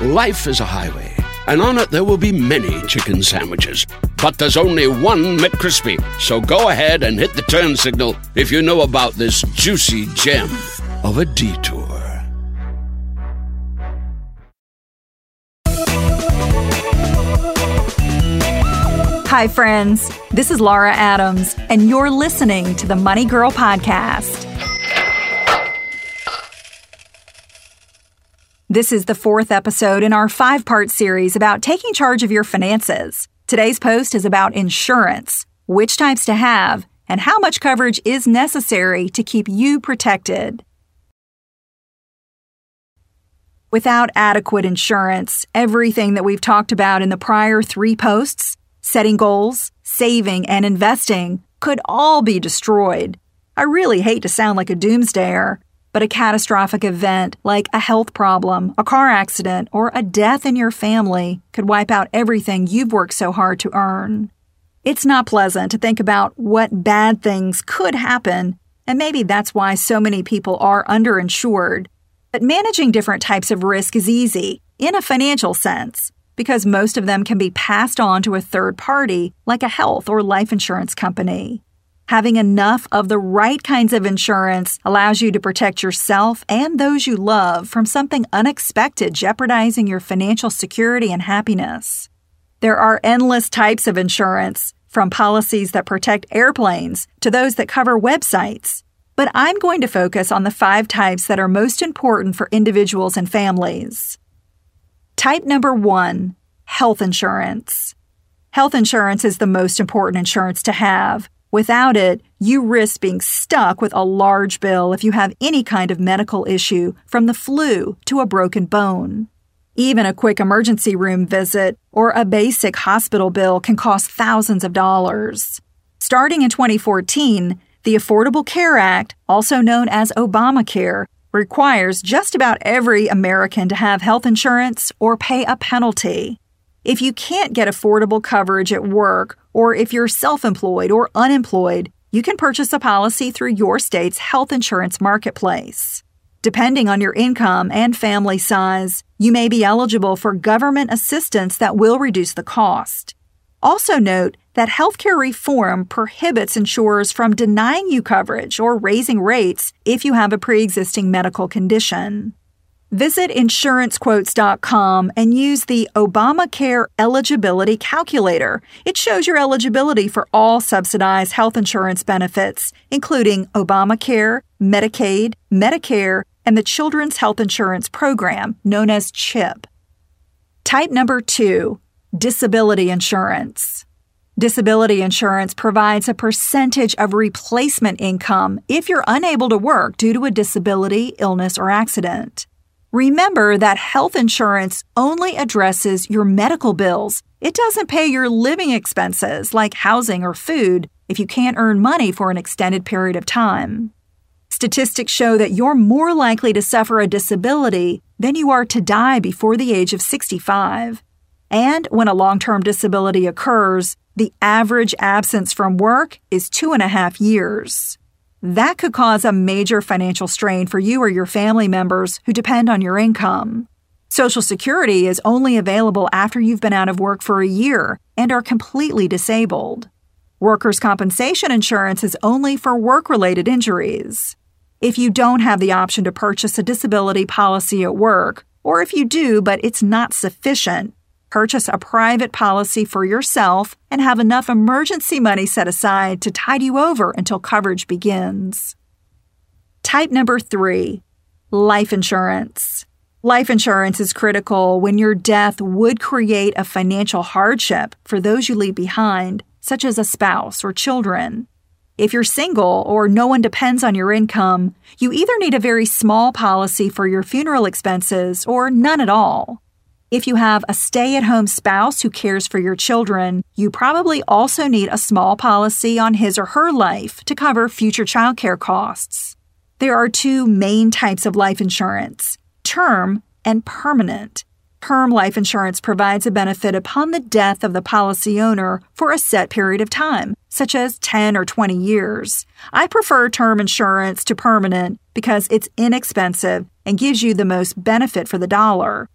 Life is a highway, and on it there will be many chicken sandwiches. But there's only one McCrispy. So go ahead and hit the turn signal if you know about this juicy gem of a detour. Hi, friends. This is Laura Adams, and you're listening to the Money Girl Podcast. This is the fourth episode in our five part series about taking charge of your finances. Today's post is about insurance, which types to have, and how much coverage is necessary to keep you protected. Without adequate insurance, everything that we've talked about in the prior three posts setting goals, saving, and investing could all be destroyed. I really hate to sound like a doomsdayer, but a catastrophic event like a health problem, a car accident, or a death in your family could wipe out everything you've worked so hard to earn. It's not pleasant to think about what bad things could happen, and maybe that's why so many people are underinsured. But managing different types of risk is easy, in a financial sense because most of them can be passed on to a third party, like a health or life insurance company. Having enough of the right kinds of insurance allows you to protect yourself and those you love from something unexpected jeopardizing your financial security and happiness. There are endless types of insurance, from policies that protect airplanes to those that cover websites. But I'm going to focus on the five types that are most important for individuals and families. Type number one health insurance. Health insurance is the most important insurance to have. Without it, you risk being stuck with a large bill if you have any kind of medical issue, from the flu to a broken bone. Even a quick emergency room visit or a basic hospital bill can cost thousands of dollars. Starting in 2014, the Affordable Care Act, also known as Obamacare, requires just about every American to have health insurance or pay a penalty. If you can't get affordable coverage at work, or if you're self employed or unemployed, you can purchase a policy through your state's health insurance marketplace. Depending on your income and family size, you may be eligible for government assistance that will reduce the cost. Also, note that healthcare reform prohibits insurers from denying you coverage or raising rates if you have a pre existing medical condition. Visit insurancequotes.com and use the Obamacare Eligibility Calculator. It shows your eligibility for all subsidized health insurance benefits, including Obamacare, Medicaid, Medicare, and the Children's Health Insurance Program, known as CHIP. Type number two disability insurance. Disability insurance provides a percentage of replacement income if you're unable to work due to a disability, illness, or accident. Remember that health insurance only addresses your medical bills. It doesn't pay your living expenses like housing or food if you can't earn money for an extended period of time. Statistics show that you're more likely to suffer a disability than you are to die before the age of 65. And when a long term disability occurs, the average absence from work is two and a half years. That could cause a major financial strain for you or your family members who depend on your income. Social Security is only available after you've been out of work for a year and are completely disabled. Workers' compensation insurance is only for work related injuries. If you don't have the option to purchase a disability policy at work, or if you do but it's not sufficient, purchase a private policy for yourself, and have enough emergency money set aside to tide you over until coverage begins. Type number three life insurance. Life insurance is critical when your death would create a financial hardship for those you leave behind, such as a spouse or children. If you're single or no one depends on your income, you either need a very small policy for your funeral expenses or none at all. If you have a stay at home spouse who cares for your children, you probably also need a small policy on his or her life to cover future childcare costs. There are two main types of life insurance term and permanent. Term life insurance provides a benefit upon the death of the policy owner for a set period of time, such as 10 or 20 years. I prefer term insurance to permanent because it's inexpensive and gives you the most benefit for the dollar.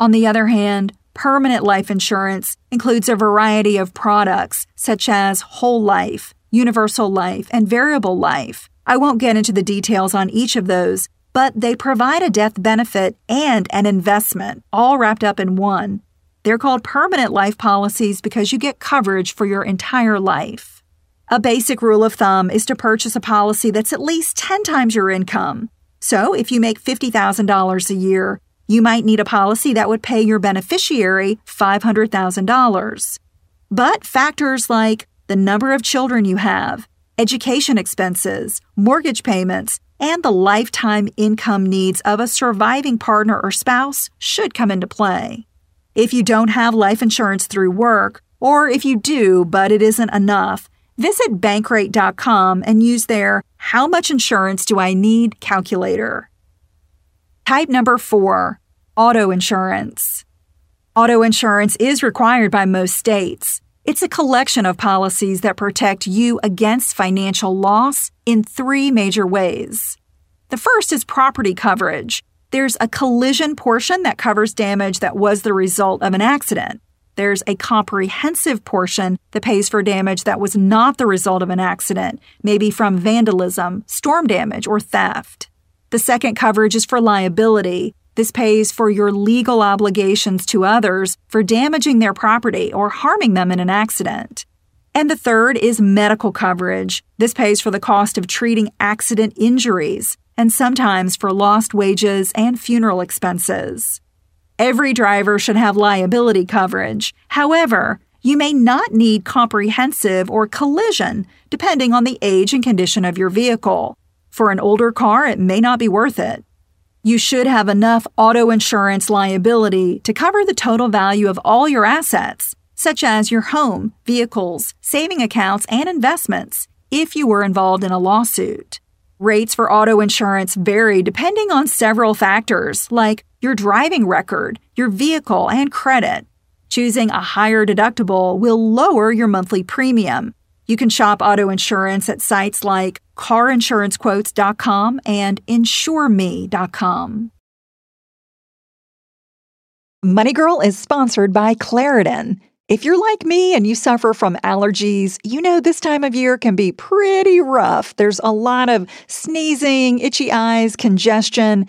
On the other hand, permanent life insurance includes a variety of products such as whole life, universal life, and variable life. I won't get into the details on each of those but they provide a death benefit and an investment, all wrapped up in one. They're called permanent life policies because you get coverage for your entire life. A basic rule of thumb is to purchase a policy that's at least 10 times your income. So, if you make $50,000 a year, you might need a policy that would pay your beneficiary $500,000. But factors like the number of children you have, education expenses, mortgage payments, and the lifetime income needs of a surviving partner or spouse should come into play. If you don't have life insurance through work, or if you do but it isn't enough, visit bankrate.com and use their How Much Insurance Do I Need calculator. Type number four Auto insurance. Auto insurance is required by most states. It's a collection of policies that protect you against financial loss in three major ways. The first is property coverage. There's a collision portion that covers damage that was the result of an accident. There's a comprehensive portion that pays for damage that was not the result of an accident, maybe from vandalism, storm damage, or theft. The second coverage is for liability. This pays for your legal obligations to others for damaging their property or harming them in an accident. And the third is medical coverage. This pays for the cost of treating accident injuries and sometimes for lost wages and funeral expenses. Every driver should have liability coverage. However, you may not need comprehensive or collision depending on the age and condition of your vehicle. For an older car, it may not be worth it. You should have enough auto insurance liability to cover the total value of all your assets, such as your home, vehicles, saving accounts, and investments, if you were involved in a lawsuit. Rates for auto insurance vary depending on several factors like your driving record, your vehicle, and credit. Choosing a higher deductible will lower your monthly premium, you can shop auto insurance at sites like carinsurancequotes.com and insureme.com. Money Girl is sponsored by Claritin. If you're like me and you suffer from allergies, you know this time of year can be pretty rough. There's a lot of sneezing, itchy eyes, congestion,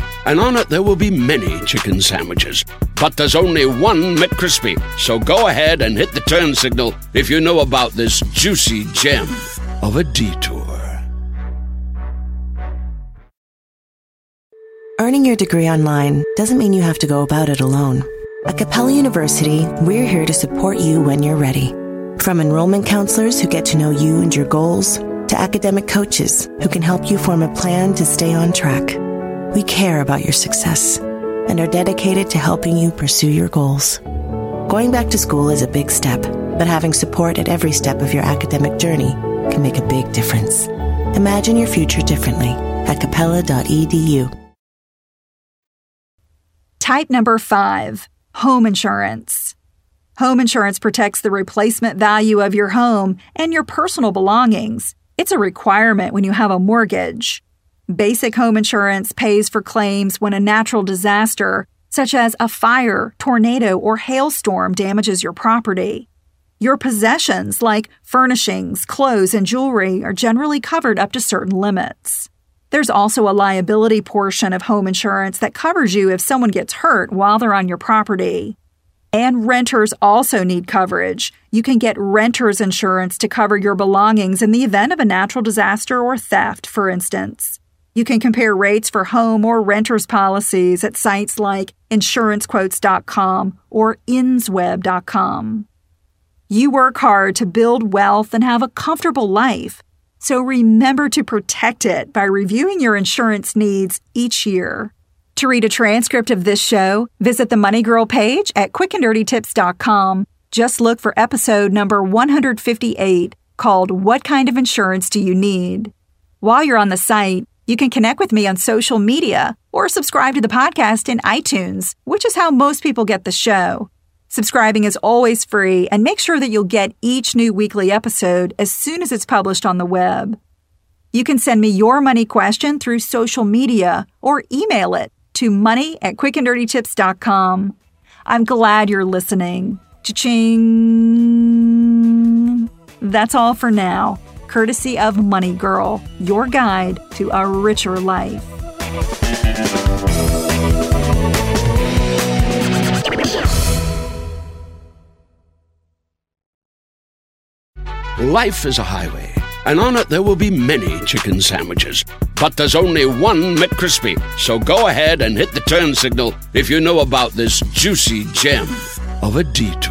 and on it there will be many chicken sandwiches. But there's only one McCrispy. So go ahead and hit the turn signal if you know about this juicy gem of a detour. Earning your degree online doesn't mean you have to go about it alone. At Capella University, we're here to support you when you're ready. From enrollment counselors who get to know you and your goals, to academic coaches who can help you form a plan to stay on track. We care about your success and are dedicated to helping you pursue your goals. Going back to school is a big step, but having support at every step of your academic journey can make a big difference. Imagine your future differently at capella.edu. Type number five home insurance. Home insurance protects the replacement value of your home and your personal belongings. It's a requirement when you have a mortgage. Basic home insurance pays for claims when a natural disaster, such as a fire, tornado, or hailstorm, damages your property. Your possessions, like furnishings, clothes, and jewelry, are generally covered up to certain limits. There's also a liability portion of home insurance that covers you if someone gets hurt while they're on your property. And renters also need coverage. You can get renter's insurance to cover your belongings in the event of a natural disaster or theft, for instance. You can compare rates for home or renter's policies at sites like insurancequotes.com or insweb.com. You work hard to build wealth and have a comfortable life. So remember to protect it by reviewing your insurance needs each year. To read a transcript of this show, visit the Money Girl page at quickanddirtytips.com. Just look for episode number 158 called What Kind of Insurance Do You Need? While you're on the site, you can connect with me on social media or subscribe to the podcast in iTunes, which is how most people get the show. Subscribing is always free, and make sure that you'll get each new weekly episode as soon as it's published on the web. You can send me your money question through social media or email it to money at quickanddirtytips.com. I'm glad you're listening. Cha-ching! That's all for now, courtesy of Money Girl, your guide to a richer life. Life is a highway, and on it there will be many chicken sandwiches. But there's only one McCrispy. So go ahead and hit the turn signal if you know about this juicy gem of a detour.